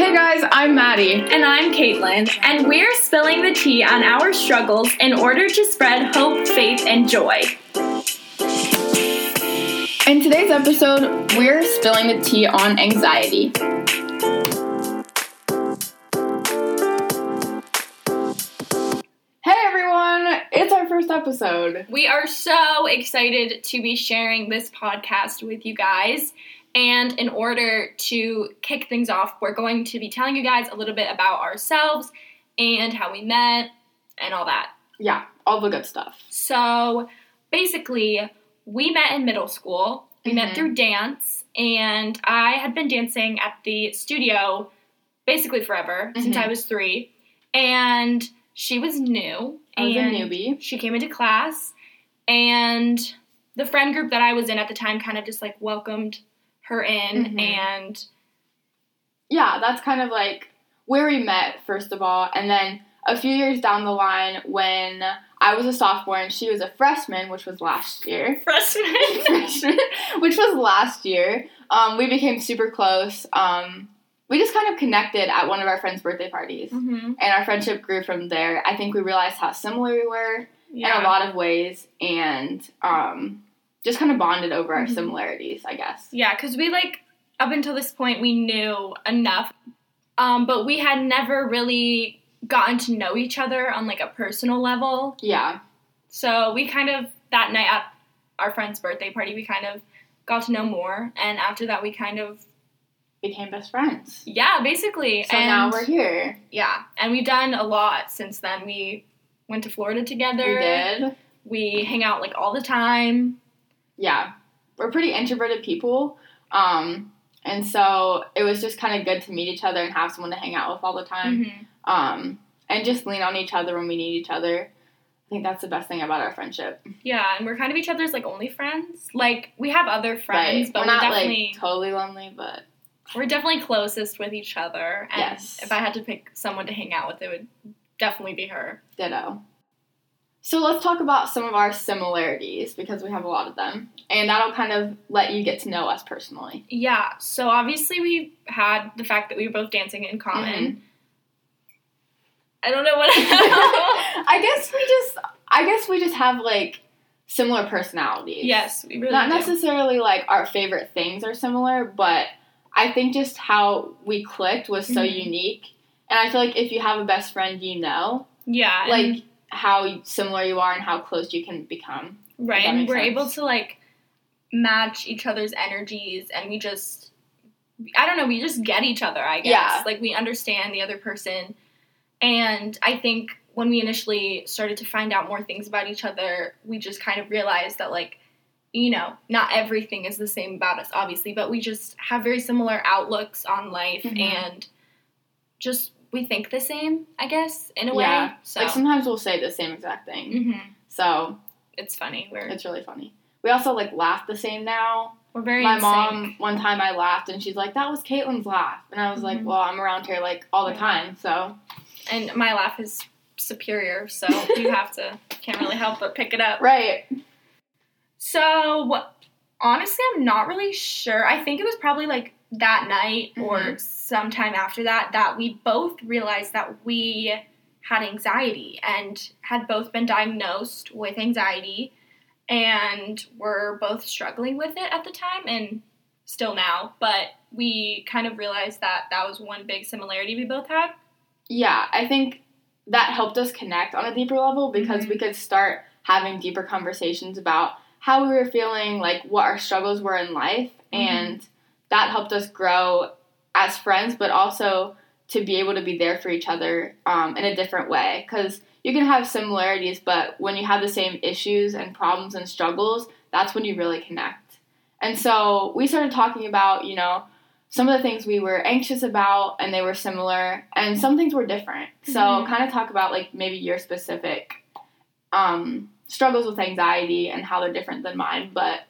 Hey guys, I'm Maddie. And I'm Caitlin, and we're spilling the tea on our struggles in order to spread hope, faith, and joy. In today's episode, we're spilling the tea on anxiety. Hey everyone, it's our first episode. We are so excited to be sharing this podcast with you guys. And in order to kick things off, we're going to be telling you guys a little bit about ourselves and how we met and all that. Yeah, all the good stuff. So basically, we met in middle school. We met Mhm. through dance, and I had been dancing at the studio basically forever since Mhm. I was three. And she was new. I was a newbie. She came into class, and the friend group that I was in at the time kind of just like welcomed her in, Mhm. and Yeah, that's kind of like where we met, first of all, and then a few years down the line when I was a sophomore and she was a freshman, which was last year. freshman. freshman, which was last year. Um, we became super close. Um, we just kind of connected at one of our friends' birthday parties, hmm and our friendship grew from there. I think we realized how similar we were in a lot of ways, and um, just kind of bonded over our Mhm. similarities, I guess. Yeah, because we like up until this point we knew enough, um, but we had never really gotten to know each other on like a personal level. Yeah, So we kind of that night at our friend's birthday party, we kind of got to know more, and after that, we kind of became best friends. yeah, basically. So and, now we're here. yeah, and we've done a lot since then. We went to Florida together. We did. We hang out like all the time. Yeah, we're pretty introverted people. Um, and so it was just kind of good to meet each other and have someone to hang out with all the time. Mhm. Um, and just lean on each other when we need each other. I think that's the best thing about our friendship. Yeah, and we're kind of each other's like only friends. Like we have other friends, right? but we're we're, not definitely like totally lonely, but we're definitely closest with each other. And Yes. if I had to pick someone to hang out with, it would definitely be her. ditto. So let's talk about some of our similarities because we have a lot of them. And that'll kind of let you get to know us personally. Yeah. So obviously we had the fact that we were both dancing in common. Mm-hmm. I don't know what. I guess we just I guess we just have like similar personalities. yes, we really Not do. necessarily like our favorite things are similar, but I think just how we clicked was so Mhm. unique. And I feel like if you have a best friend, you know, Yeah. like how similar you are and how close you can become. right, and we're sense. able to like match each other's energies, and we just. I don't know, we just get each other, I guess. Yeah. Like, we understand the other person. And I think when we initially started to find out more things about each other, we just kind of realized that, like, you know, not everything is the same about us, obviously, but we just have very similar outlooks on life Mhm. and just we think the same, I guess, in a way. Yeah. So, Like sometimes we'll say the same exact thing. Mhm. So it's funny. We're, it's really funny. We also like laugh the same now. we're very My mom sync. one time I laughed and she's like, That was Caitlin's laugh and I was like, Mhm. Well, I'm around here like all the time, so And my laugh is superior, so you have to, can't really help but pick it up. Right. So honestly, I'm not really sure. I think it was probably like that night or Mhm. sometime after that that we both realized that we had anxiety and had both been diagnosed with anxiety and were both struggling with it at the time and still now. But we kind of realized that that was one big similarity we both had. Yeah, I think that helped us connect on a deeper level because Mhm. we could start having deeper conversations about how we were feeling, like what our struggles were in life, Mhm. and that helped us grow as friends, but also to be able to be there for each other um, in a different way. Because you can have similarities, but when you have the same issues and problems and struggles, that's when you really connect. And so we started talking about, you know, some of the things we were anxious about and they were similar and some things were different. So Mhm. kind of talk about like maybe your specific um, struggles with anxiety and how they're different than mine, but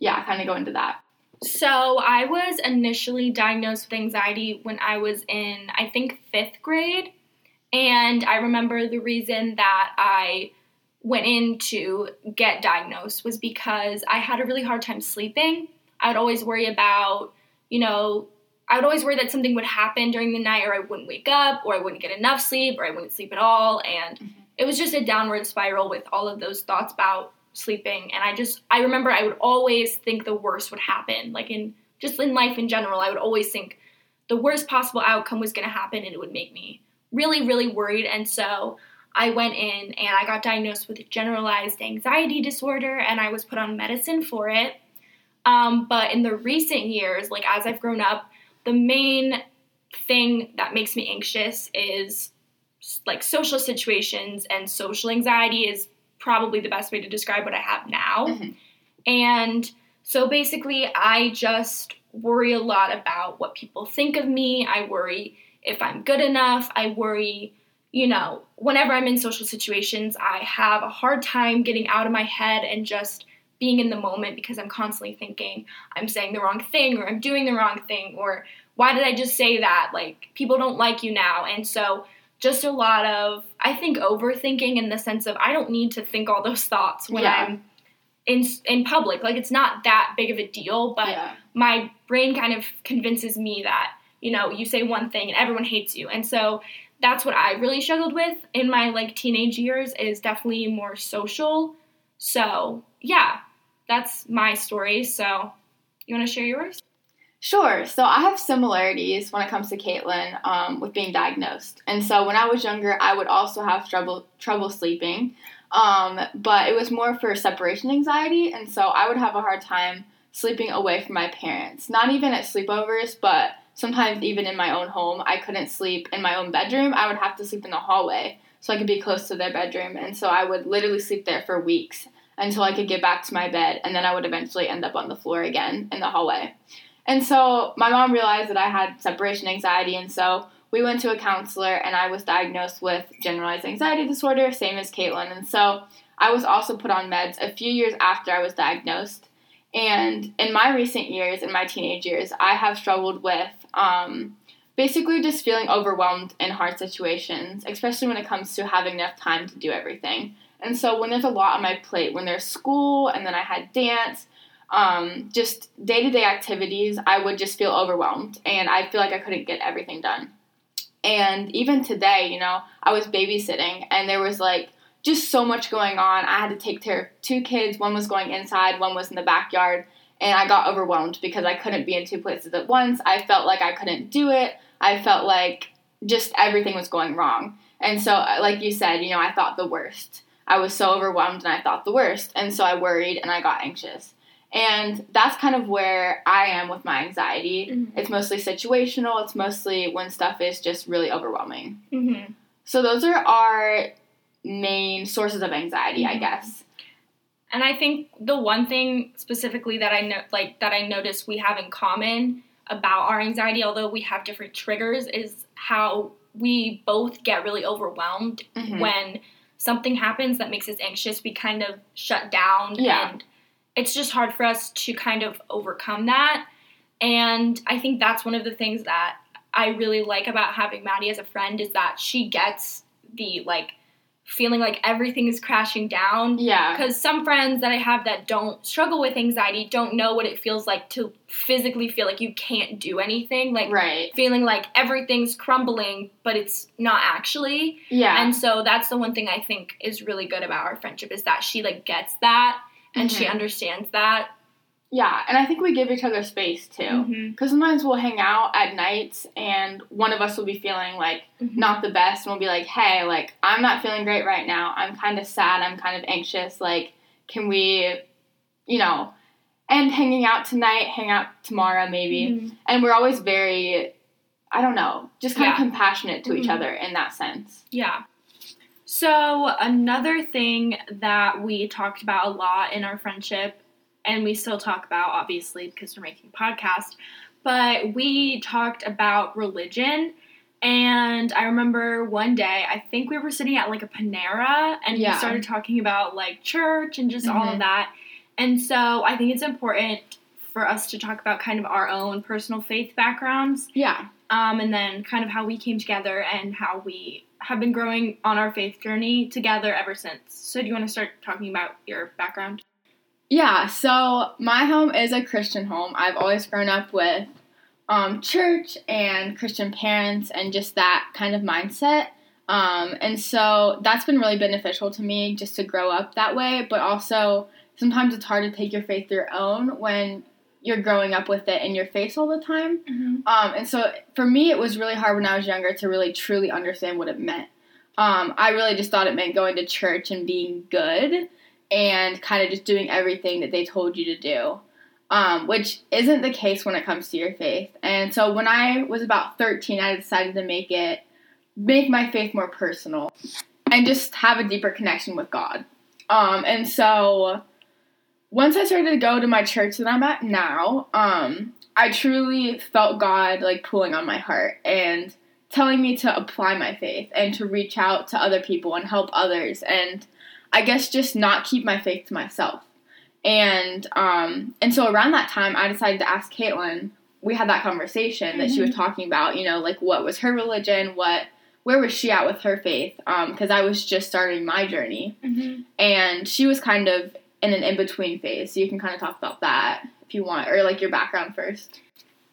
yeah, kind of go into that. So I was initially diagnosed with anxiety when I was in, I think, fifth grade. And I remember the reason that I went in to get diagnosed was because I had a really hard time sleeping. I would always worry about, you know, I would always worry that something would happen during the night, or I wouldn't wake up, or I wouldn't get enough sleep, or I wouldn't sleep at all. And mm-hmm. it was just a downward spiral with all of those thoughts about sleeping. And I just, I remember I would always think the worst would happen. Like in just in life in general, I would always think the worst possible outcome was going to happen and it would make me really, really worried. And so I went in and I got diagnosed with generalized anxiety disorder and I was put on medicine for it. Um, but in the recent years, like as I've grown up, the main thing that makes me anxious is like social situations and social anxiety is probably the best way to describe what I have now. Mm-hmm. And so basically, I just worry a lot about what people think of me. I worry if I'm good enough. I worry, you know, whenever I'm in social situations, I have a hard time getting out of my head and just being in the moment because I'm constantly thinking I'm saying the wrong thing or I'm doing the wrong thing or why did I just say that? Like, people don't like you now. And so, just a lot of, I think, overthinking in the sense of I don't need to think all those thoughts when yeah. I'm in in public. Like, it's not that big of a deal, but yeah. my brain kind of convinces me that, you know, you say one thing and everyone hates you. And so, that's what I really struggled with in my like teenage years is definitely more social. So, yeah, that's my story. So, you want to share yours? Sure. So I have similarities when it comes to Caitlin um, with being diagnosed. And so when I was younger, I would also have trouble trouble sleeping, um, but it was more for separation anxiety, and so I would have a hard time sleeping away from my parents. Not even at sleepovers, but sometimes even in my own home, I couldn't sleep in my own bedroom. I would have to sleep in the hallway so I could be close to their bedroom, and so I would literally sleep there for weeks until I could get back to my bed, and then I would eventually end up on the floor again in the hallway. And so my mom realized that I had separation anxiety, and so we went to a counselor, and I was diagnosed with generalized anxiety disorder, same as Caitlin. And so I was also put on meds a few years after I was diagnosed. And in my recent years, in my teenage years, I have struggled with um, basically just feeling overwhelmed in hard situations, especially when it comes to having enough time to do everything. And so when there's a lot on my plate, when there's school and then I had dance, um, just day to day activities, I would just feel overwhelmed and I feel like I couldn't get everything done. And even today, you know, I was babysitting and there was like just so much going on. I had to take care of two kids. One was going inside, one was in the backyard. And I got overwhelmed because I couldn't be in two places at once. I felt like I couldn't do it. I felt like just everything was going wrong. And so, like you said, you know, I thought the worst. I was so overwhelmed and I thought the worst. And so I worried and I got anxious. And that's kind of where I am with my anxiety. Mm-hmm. It's mostly situational, it's mostly when stuff is just really overwhelming. Mm-hmm. So, those are our main sources of anxiety, mm-hmm. I guess. And I think the one thing specifically that I know, like that I notice we have in common about our anxiety, although we have different triggers, is how we both get really overwhelmed mm-hmm. when something happens that makes us anxious. We kind of shut down yeah. and it's just hard for us to kind of overcome that. And I think that's one of the things that I really like about having Maddie as a friend is that she gets the like feeling like everything is crashing down. Yeah. Because some friends that I have that don't struggle with anxiety don't know what it feels like to physically feel like you can't do anything. Like right. feeling like everything's crumbling, but it's not actually. Yeah. And so that's the one thing I think is really good about our friendship is that she like gets that and mm-hmm. she understands that. Yeah, and I think we give each other space too. Because mm-hmm. sometimes we'll hang out at nights and one of us will be feeling like mm-hmm. not the best and we'll be like, hey, like, I'm not feeling great right now. I'm kind of sad. I'm kind of anxious. Like, can we, you know, end hanging out tonight, hang out tomorrow maybe? Mm-hmm. And we're always very, I don't know, just kind yeah. of compassionate to each mm-hmm. other in that sense. Yeah. So, another thing that we talked about a lot in our friendship, and we still talk about obviously because we're making a podcast, but we talked about religion. And I remember one day, I think we were sitting at like a Panera, and yeah. we started talking about like church and just mm-hmm. all of mm-hmm. that. And so I think it's important for us to talk about kind of our own personal faith backgrounds. Yeah. Um, and then kind of how we came together and how we have been growing on our faith journey together ever since. So, do you want to start talking about your background? Yeah, so my home is a Christian home. I've always grown up with um, church and Christian parents and just that kind of mindset. Um, and so that's been really beneficial to me just to grow up that way. But also, sometimes it's hard to take your faith your own when you're growing up with it in your face all the time. Mm-hmm. Um, and so for me, it was really hard when I was younger to really truly understand what it meant. Um, I really just thought it meant going to church and being good and kind of just doing everything that they told you to do, um, which isn't the case when it comes to your faith. And so when I was about 13, I decided to make it, make my faith more personal and just have a deeper connection with God. Um, and so once I started to go to my church that I'm at now, um, I truly felt God like pulling on my heart and telling me to apply my faith and to reach out to other people and help others and I guess just not keep my faith to myself. And um, and so around that time, I decided to ask Caitlin. We had that conversation that she was talking about. You know, like what was her religion? What where was she at with her faith? Because I was just starting my journey, Mm-hmm. and she was kind of in an in between phase. So you can kind of talk about that if you want, or like your background first.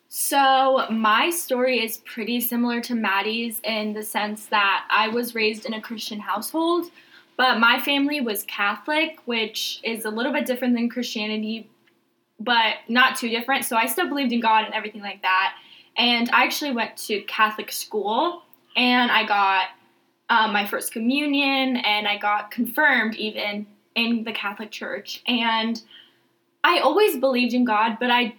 So, my story is pretty similar to Maddie's in the sense that I was raised in a Christian household, but my family was Catholic, which is a little bit different than Christianity, but not too different. So, I still believed in God and everything like that. And I actually went to Catholic school and I got um, my first communion and I got confirmed even in the Catholic Church. And I always believed in God, but I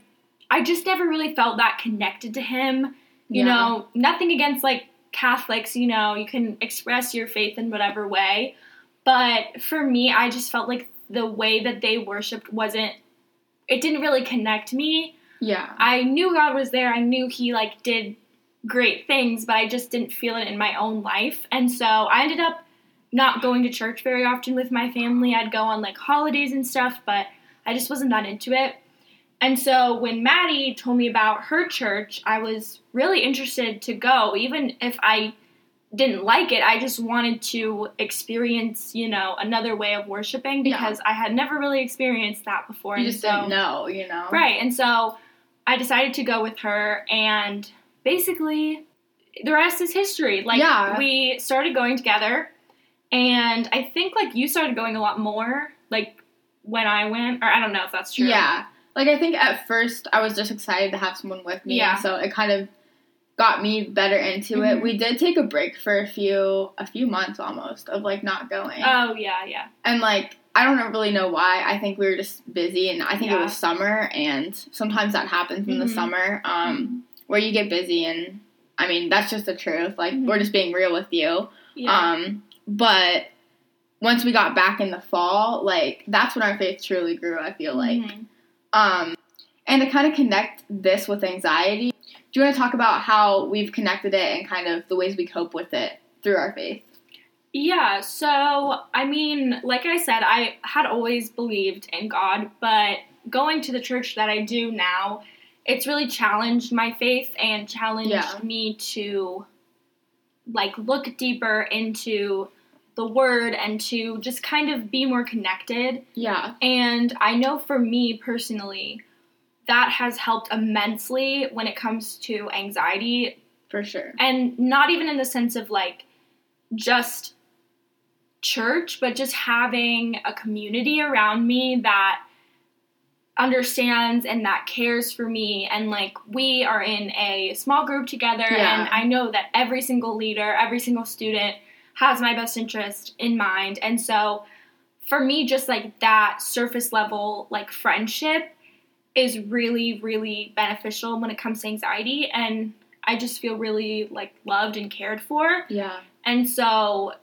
I just never really felt that connected to him. You Yeah. know, nothing against like Catholics, you know, you can express your faith in whatever way. But for me, I just felt like the way that they worshiped wasn't it didn't really connect me. Yeah. I knew God was there. I knew he like did great things, but I just didn't feel it in my own life. And so I ended up not going to church very often with my family. I'd go on like holidays and stuff, but I just wasn't that into it. And so when Maddie told me about her church, I was really interested to go, even if I didn't like it. I just wanted to experience, you know, another way of worshiping Yeah. because I had never really experienced that before. You and just so, didn't know, you know. Right. And so I decided to go with her and basically the rest is history. Like Yeah. we started going together and I think like you started going a lot more like when I went or I don't know if that's true. Yeah. Like I think at first I was just excited to have someone with me. Yeah. So it kind of got me better into Mhm. it. We did take a break for a few a few months almost of like not going. Oh yeah, yeah. and like I don't really know why. I think we were just busy and I think it was summer and sometimes that happens in the Mhm. summer um where you get busy and I mean that's just the truth. Like we're just being real with you. Yeah. Um, but once we got back in the fall, like that's when our faith truly grew. I feel like, Mhm. um, and to kind of connect this with anxiety, do you want to talk about how we've connected it and kind of the ways we cope with it through our faith? Yeah, so I mean, like I said, I had always believed in God, but going to the church that I do now, it's really challenged my faith and challenged Yeah. me to like look deeper into the word and to just kind of be more connected. Yeah, And I know for me personally, that has helped immensely when it comes to anxiety for sure. and not even in the sense of like just church, but just having a community around me that understands and that cares for me and like we are in a small group together Yeah. and I know that every single leader, every single student has my best interest in mind. And so for me just like that surface level like friendship is really really beneficial when it comes to anxiety and I just feel really like loved and cared for. Yeah, And so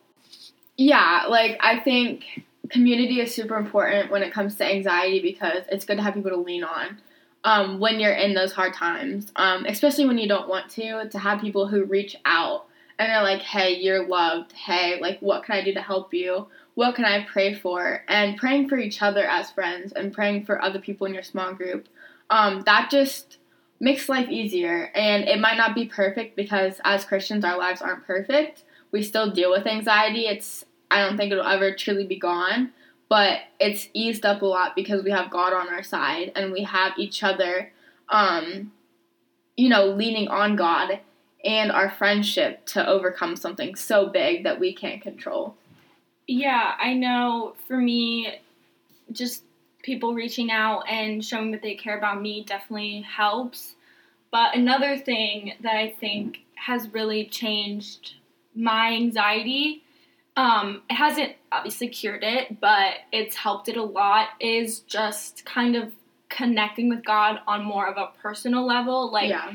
yeah. Like I think community is super important when it comes to anxiety because it's good to have people to lean on. Um, when you're in those hard times, um, especially when you don't want to, to have people who reach out and they're like, hey, you're loved. Hey, like, what can I do to help you? What can I pray for? And praying for each other as friends and praying for other people in your small group, um, that just makes life easier. And it might not be perfect because as Christians, our lives aren't perfect. We still deal with anxiety. It's, I don't think it'll ever truly be gone, but it's eased up a lot because we have God on our side and we have each other. Um, you know, leaning on God and our friendship to overcome something so big that we can't control. Yeah, I know for me, just people reaching out and showing that they care about me definitely helps. But another thing that I think has really changed my anxiety, um, it hasn't obviously cured it, but it's helped it a lot, is just kind of connecting with God on more of a personal level. Like, yeah.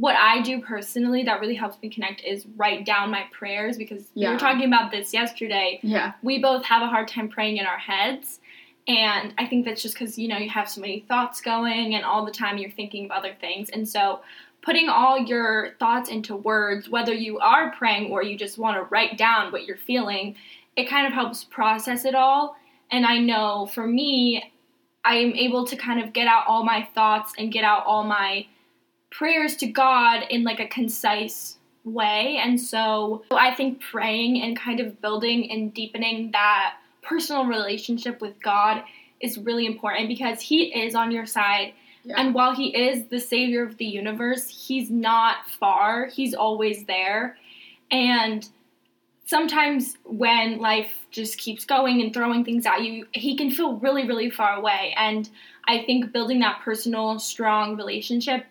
What I do personally that really helps me connect is write down my prayers because we were talking about this yesterday. Yeah. We both have a hard time praying in our heads. And I think that's just because, you know, you have so many thoughts going and all the time you're thinking of other things. And so putting all your thoughts into words, whether you are praying or you just want to write down what you're feeling, it kind of helps process it all. And I know for me, I am able to kind of get out all my thoughts and get out all my prayers to God in like a concise way. And so I think praying and kind of building and deepening that personal relationship with God is really important because He is on your side. Yeah. And while He is the Savior of the universe, He's not far, He's always there. And sometimes when life just keeps going and throwing things at you, He can feel really, really far away. And I think building that personal, strong relationship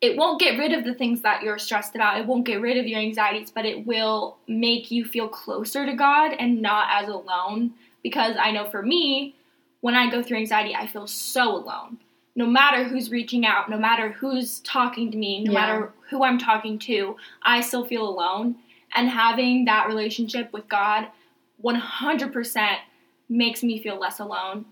it won't get rid of the things that you're stressed about. It won't get rid of your anxieties, but it will make you feel closer to God and not as alone. Because I know for me, when I go through anxiety, I feel so alone. No matter who's reaching out, no matter who's talking to me, no Yeah. matter who I'm talking to, I still feel alone. And having that relationship with God 100% makes me feel less alone.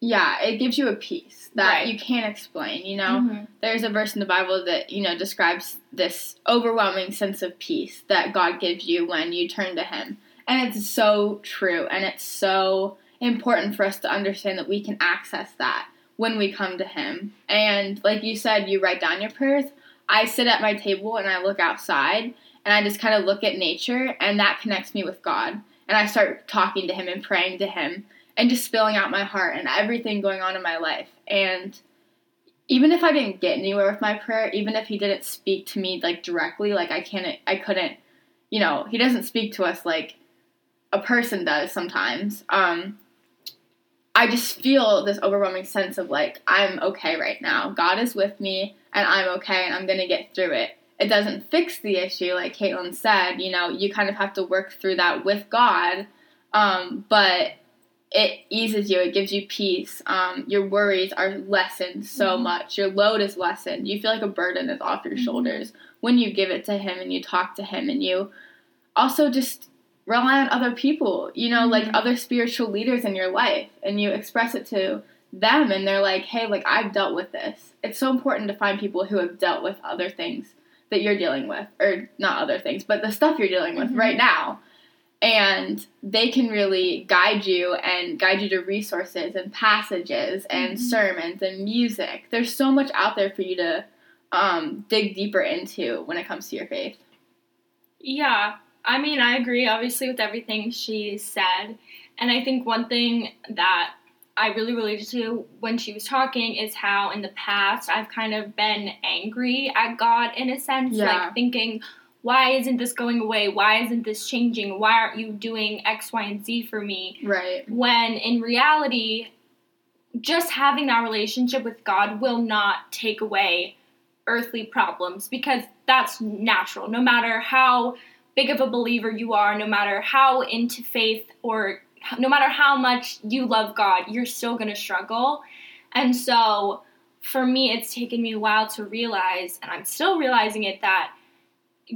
Yeah, it gives you a peace that Right. you can't explain, you know? Mhm. There's a verse in the Bible that, you know, describes this overwhelming sense of peace that God gives you when you turn to Him. And it's so true. And it's so important for us to understand that we can access that when we come to Him. And like you said, you write down your prayers. I sit at my table and I look outside and I just kind of look at nature, and that connects me with God. And I start talking to Him and praying to Him and just spilling out my heart and everything going on in my life. And even if I didn't get anywhere with my prayer, even if he didn't speak to me like directly, like I can't, I couldn't, you know, he doesn't speak to us like a person does sometimes. Um, I just feel this overwhelming sense of like I'm okay right now. God is with me, and I'm okay, and I'm gonna get through it. It doesn't fix the issue, like Caitlin said. You know, you kind of have to work through that with God. Um, but it eases you. It gives you peace. Um, your worries are lessened so Mhm. much. Your load is lessened. You feel like a burden is off your Mhm. shoulders when you give it to Him and you talk to Him and you also just rely on other people. You know, like Mhm. other spiritual leaders in your life, and you express it to them, and they're like, "Hey, like I've dealt with this." It's so important to find people who have dealt with other things that you're dealing with, or not other things, but the stuff you're dealing with Mhm. right now and they can really guide you and guide you to resources and passages and Mhm. sermons and music. There's so much out there for you to um, dig deeper into when it comes to your faith. Yeah, I mean, I agree obviously with everything she said. And I think one thing that I really related to when she was talking is how in the past I've kind of been angry at God in a sense, Yeah. like thinking, why isn't this going away? Why isn't this changing? Why aren't you doing X, Y, and Z for me? Right. when in reality, just having that relationship with God will not take away earthly problems because that's natural. No matter how big of a believer you are, no matter how into faith or no matter how much you love God, you're still going to struggle. And so for me, it's taken me a while to realize, and I'm still realizing it, that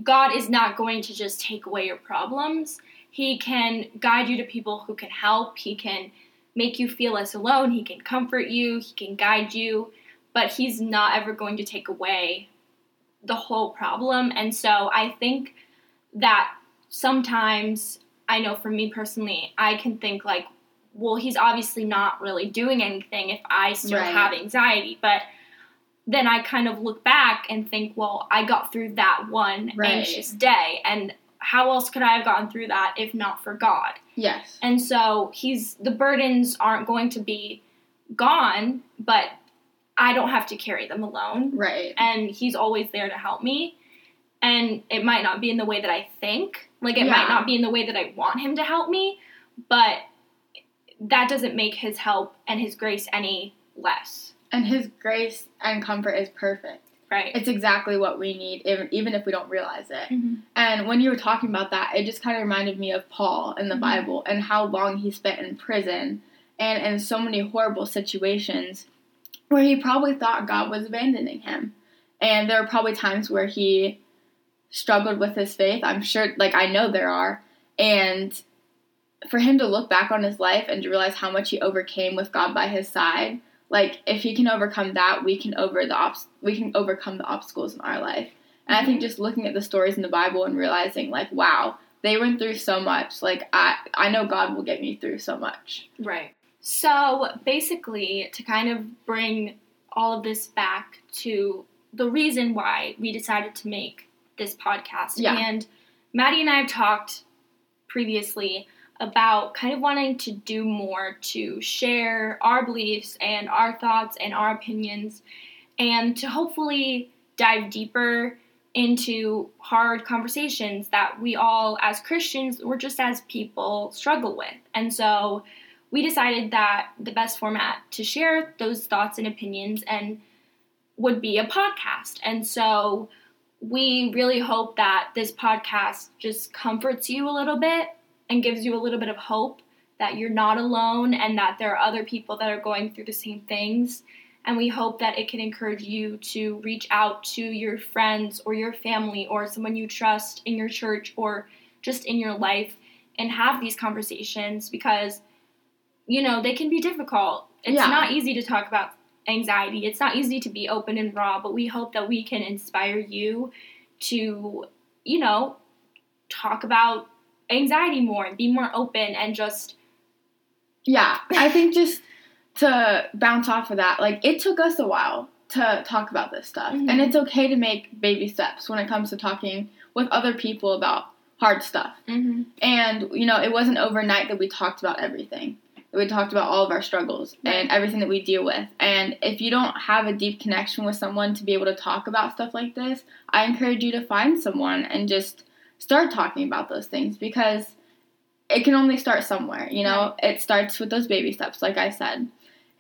God is not going to just take away your problems. He can guide you to people who can help. He can make you feel less alone. He can comfort you. He can guide you. But He's not ever going to take away the whole problem. And so I think that sometimes, I know for me personally, I can think like, well, He's obviously not really doing anything if I still Right. have anxiety. But then I kind of look back and think, well, I got through that one Right. anxious day. And how else could I have gotten through that if not for God? Yes. And so he's the burdens aren't going to be gone, but I don't have to carry them alone. Right. And he's always there to help me. And it might not be in the way that I think. Like it Yeah. might not be in the way that I want him to help me, but that doesn't make his help and his grace any less. And His grace and comfort is perfect. Right. It's exactly what we need, even if we don't realize it. Mhm. And when you were talking about that, it just kind of reminded me of Paul in the Mhm. Bible and how long he spent in prison and in so many horrible situations where he probably thought God was abandoning him. And there were probably times where he struggled with his faith. I'm sure, like, I know there are. And for him to look back on his life and to realize how much he overcame with God by his side, like, if he can overcome that, we can over the obs- we can overcome the obstacles in our life. And I think just looking at the stories in the Bible and realizing, like, wow, they went through so much. Like, I, I know God will get me through so much. Right. So basically, to kind of bring all of this back to the reason why we decided to make this podcast. Yeah. And Maddie and I have talked previously about kind of wanting to do more to share our beliefs and our thoughts and our opinions and to hopefully dive deeper into hard conversations that we all as Christians or just as people struggle with. And so we decided that the best format to share those thoughts and opinions and would be a podcast. And so we really hope that this podcast just comforts you a little bit and gives you a little bit of hope that you're not alone and that there are other people that are going through the same things. And we hope that it can encourage you to reach out to your friends or your family or someone you trust in your church or just in your life and have these conversations because you know, they can be difficult. It's Yeah. not easy to talk about anxiety. It's not easy to be open and raw, but we hope that we can inspire you to, you know, talk about anxiety more and be more open and just Yeah, I think just to bounce off of that, like, it took us a while to talk about this stuff. Mhm. And it's okay to make baby steps when it comes to talking with other people about hard stuff. And, you know, it wasn't overnight that we talked about everything. We talked about all of our struggles and everything that we deal with. And if you don't have a deep connection with someone to be able to talk about stuff like this, I encourage you to find someone and just start talking about those things because it can only start somewhere, you know? It starts with those baby steps, like I said.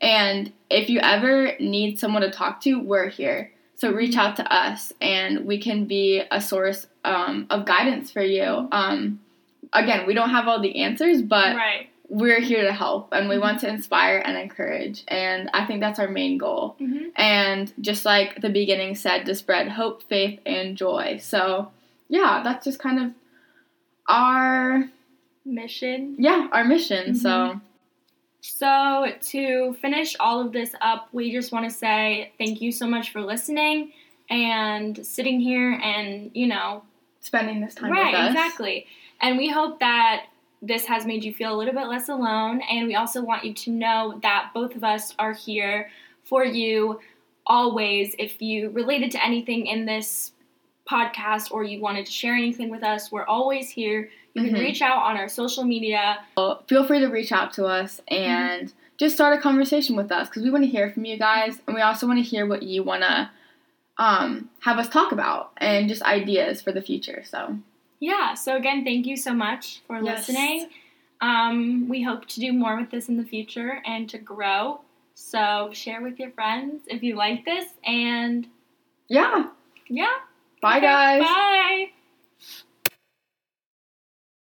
And if you ever need someone to talk to, we're here. So reach out to us and we can be a source um, of guidance for you. Um, again, we don't have all the answers, but right. we're here to help and we want to inspire and encourage. And I think that's our main goal. Mhm. And just like the beginning said, to spread hope, faith, and joy. So, yeah, that's just kind of our Mission. yeah our mission. So mm-hmm. So, to finish all of this up, we just want to say thank you so much for listening and sitting here and, you know, spending this time right, with us. Right exactly. And we hope that this has made you feel a little bit less alone. And we also want you to know that both of us are here for you always. If you related to anything in this podcast or you wanted to share anything with us, we're always here. You can Mhm. reach out on our social media. Feel free to reach out to us and just start a conversation with us because we want to hear from you guys and we also want to hear what you want to um, have us talk about and just ideas for the future. So Yeah, so again, thank you so much for Yes. listening. Um, we hope to do more with this in the future and to grow. So share with your friends if you like this. And yeah, yeah, Bye, okay, guys. Bye.